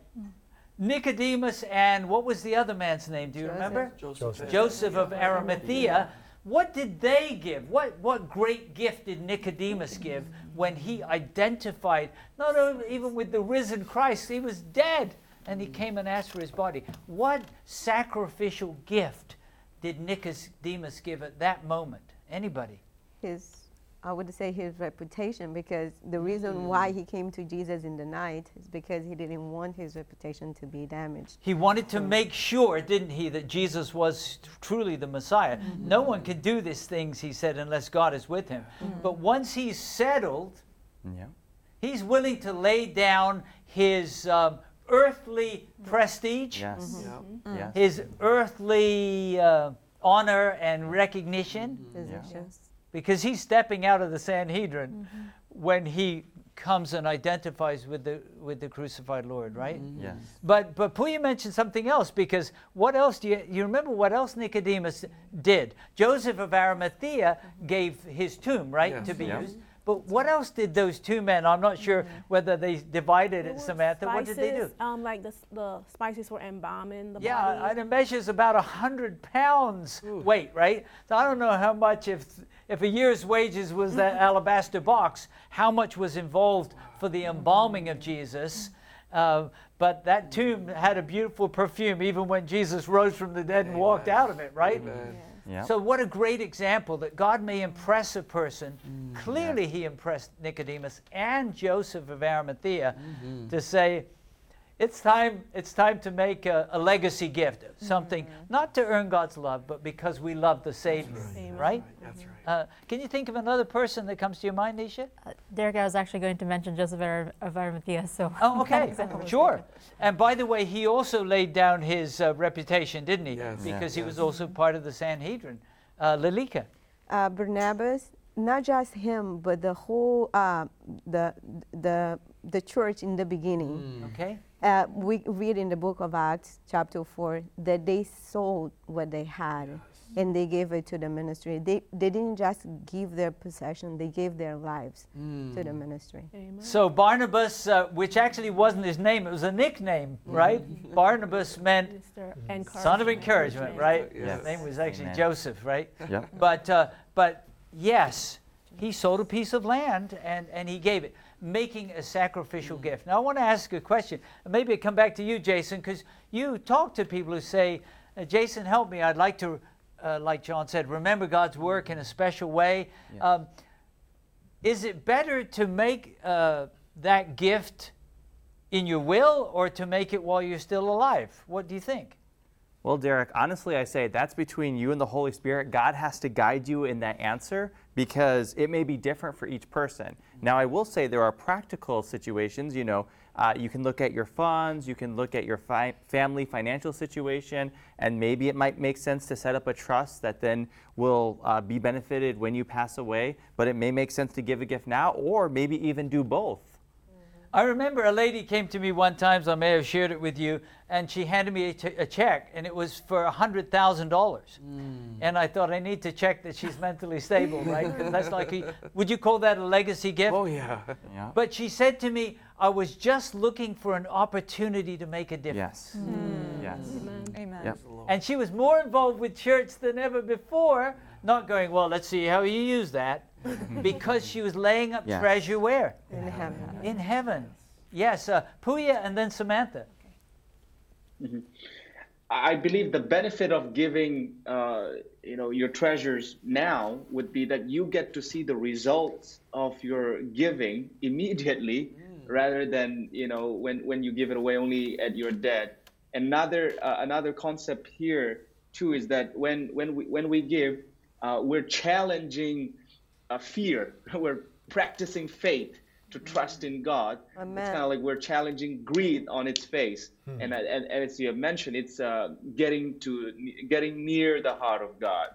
Nicodemus and what was the other man's name? Do you remember? Joseph. Joseph of Arimathea. What did they give? What, what great gift did Nicodemus give when he identified, not only even with the risen Christ, he was dead and he came and asked for his body? What sacrificial gift did Nicodemus give at that moment? Anybody? His I would say his reputation because the reason mm-hmm. why he came to Jesus in the night is because he didn't want his reputation to be damaged. He wanted to mm-hmm. make sure, didn't he, that Jesus was truly the Messiah. Mm-hmm. No one can do these things, he said, unless God is with him. But once he's settled, Yeah. he's willing to lay down his um, earthly prestige, Yes. Yeah. Yes. his earthly uh, honor and recognition, Position. Because he's stepping out of the Sanhedrin mm-hmm. when he comes and identifies with the with the crucified Lord, right? Mm-hmm. Yes. But but Puya mentioned something else because what else do you you remember what else Nicodemus did? Joseph of Arimathea gave his tomb, right, Yes. to be Yeah. used. But what else did those two men? I'm not sure mm-hmm. whether they divided it, Samantha. What did they do? Um, like the, the spices were embalming the Yeah, body. and it measures about a hundred pounds weight, right? So I don't know how much if if a year's wages was that mm-hmm. alabaster box, how much was involved for the embalming of Jesus. Uh, but that tomb had a beautiful perfume, even when Jesus rose from the dead and walked out of it, right? Amen. Yeah. So, what a great example that God may impress a person. Mm. Clearly, He impressed Nicodemus and Joseph of Arimathea mm-hmm. to say, it's time, it's time to make a, a legacy gift, something not to earn God's love, but because we love the Savior, Amen. right? That's right. Uh, can you think of another person that comes to your mind, Nisha? Uh, Derek, I was actually going to mention Joseph Ar- of Arimathea, so. Oh, okay, example was sure. And by the way, he also laid down his uh, reputation, didn't he? Yes. Because Yeah. he was also part of the Sanhedrin. Uh, Lilika. uh, Barnabas, not just him, but the whole uh, the the the church in the beginning. Okay. Uh, we read in the book of Acts, chapter four, that they sold what they had, and they gave it to the ministry. They they didn't just give their possession; they gave their lives to the ministry. Amen. So Barnabas, uh, which actually wasn't his name, it was a nickname, right? Barnabas meant Mr. son of Encouragement. encouragement, right? Yes. His name was actually Amen. Joseph, right? Yep. But uh, but yes, he sold a piece of land and, and he gave it, making a sacrificial gift. Now I want to ask a question. Maybe I come back to you, Jason, because you talk to people who say, uh, "Jason, help me. I'd like to." Uh, like John said, remember God's work in a special way. Um, is it better to make uh, that gift in your will or to make it while you're still alive? What do you think? Well, Derek, honestly, I say that's between you and the Holy Spirit. God has to guide you in that answer because it may be different for each person. Now, I will say there are practical situations. You know, uh, you can look at your funds, you can look at your fi- family financial situation, and maybe it might make sense to set up a trust that then will uh, be benefited when you pass away. But it may make sense to give a gift now, or maybe even do both. I remember a lady came to me one time, so I may have shared it with you, and she handed me a, check, and it was for $100,000. And I thought, I need to check that she's mentally stable, right? that's like, a, would you call that a legacy gift? Oh yeah. Yeah. But she said to me, I was just looking for an opportunity to make a difference. yes. Yes. Amen. Yep. And she was more involved with church than ever before, not going, well, let's see how you use that, because she was laying up Yes. treasure where? In heaven. In heaven. Yes, uh, Puya and then Samantha. I believe the benefit of giving, uh, you know, your treasures now would be that you get to see the results of your giving immediately, rather than you know when when you give it away only at your death. Another uh, another concept here too is that when when we when we give, uh, we're challenging uh, fear. we're practicing faith to trust in God. It's Amen. kind of like we're challenging greed on its face, and, and, and as you have mentioned, it's uh, getting to getting near the heart of God.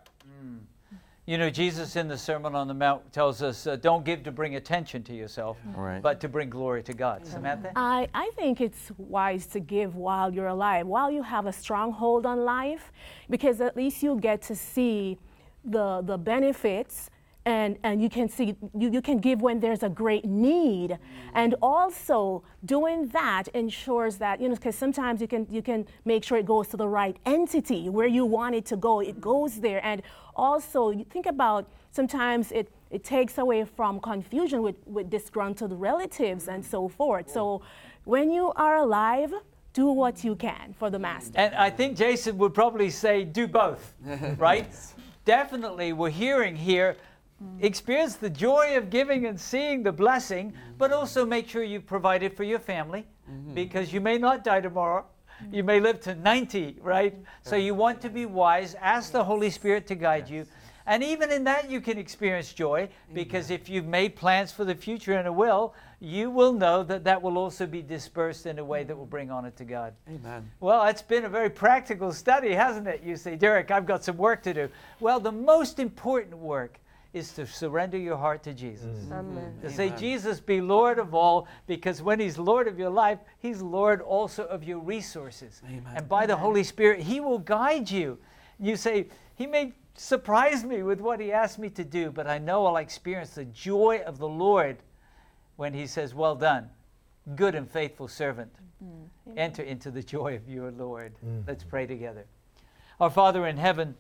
You know, Jesus in the Sermon on the Mount tells us uh, don't give to bring attention to yourself, Right. but to bring glory to God. Samantha? I, I think it's wise to give while you're alive, while you have a strong hold on life, because at least you get to see the, the benefits and, and you can see you, you can give when there's a great need. And also doing that ensures that you know because sometimes you can you can make sure it goes to the right entity where you want it to go it goes there. And also you think about sometimes it it takes away from confusion with, with disgruntled relatives and so forth. So when you are alive do what you can for the master. And I think Jason would probably say do both, right? Definitely, we're hearing here Mm. experience the joy of giving and seeing the blessing, but also make sure you provide it for your family mm-hmm. because you may not die tomorrow. Mm. You may live to 90, right? So you want to be wise. Ask the Holy Spirit to guide you. And even in that, you can experience joy because if you've made plans for the future and a will, you will know that that will also be dispersed in a way that will mm. bring honor to God. Amen. Well, it's been a very practical study, hasn't it? You say, Derek, I've got some work to do. Well, the most important work is to surrender your heart to Jesus. Mm-hmm. Mm-hmm. Amen. To say, Jesus, be Lord of all, because when He's Lord of your life, He's Lord also of your resources. Amen. And by the Holy Spirit, He will guide you. You say, He may surprise me with what He asked me to do, but I know I'll experience the joy of the Lord when He says, Well done, good and faithful servant. Mm-hmm. Enter into the joy of your Lord. Let's pray together. Our Father in heaven,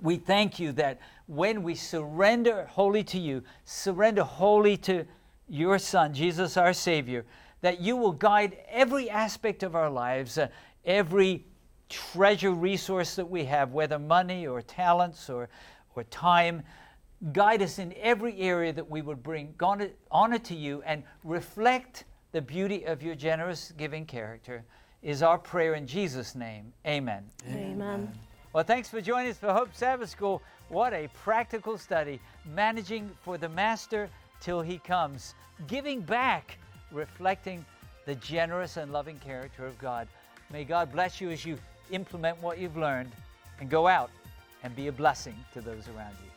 we thank you that when we surrender wholly to you, surrender wholly to your Son, Jesus our Savior, that you will guide every aspect of our lives, uh, every treasure resource that we have, whether money or talents or, or time. Guide us in every area that we would bring honor, honor to you and reflect the beauty of your generous giving character, is our prayer in Jesus' name. Amen. Amen. Well, thanks for joining us for Hope Sabbath School. What a practical study. Managing for the Master till he comes. Giving back, reflecting the generous and loving character of God. May God bless you as you implement what you've learned and go out and be a blessing to those around you.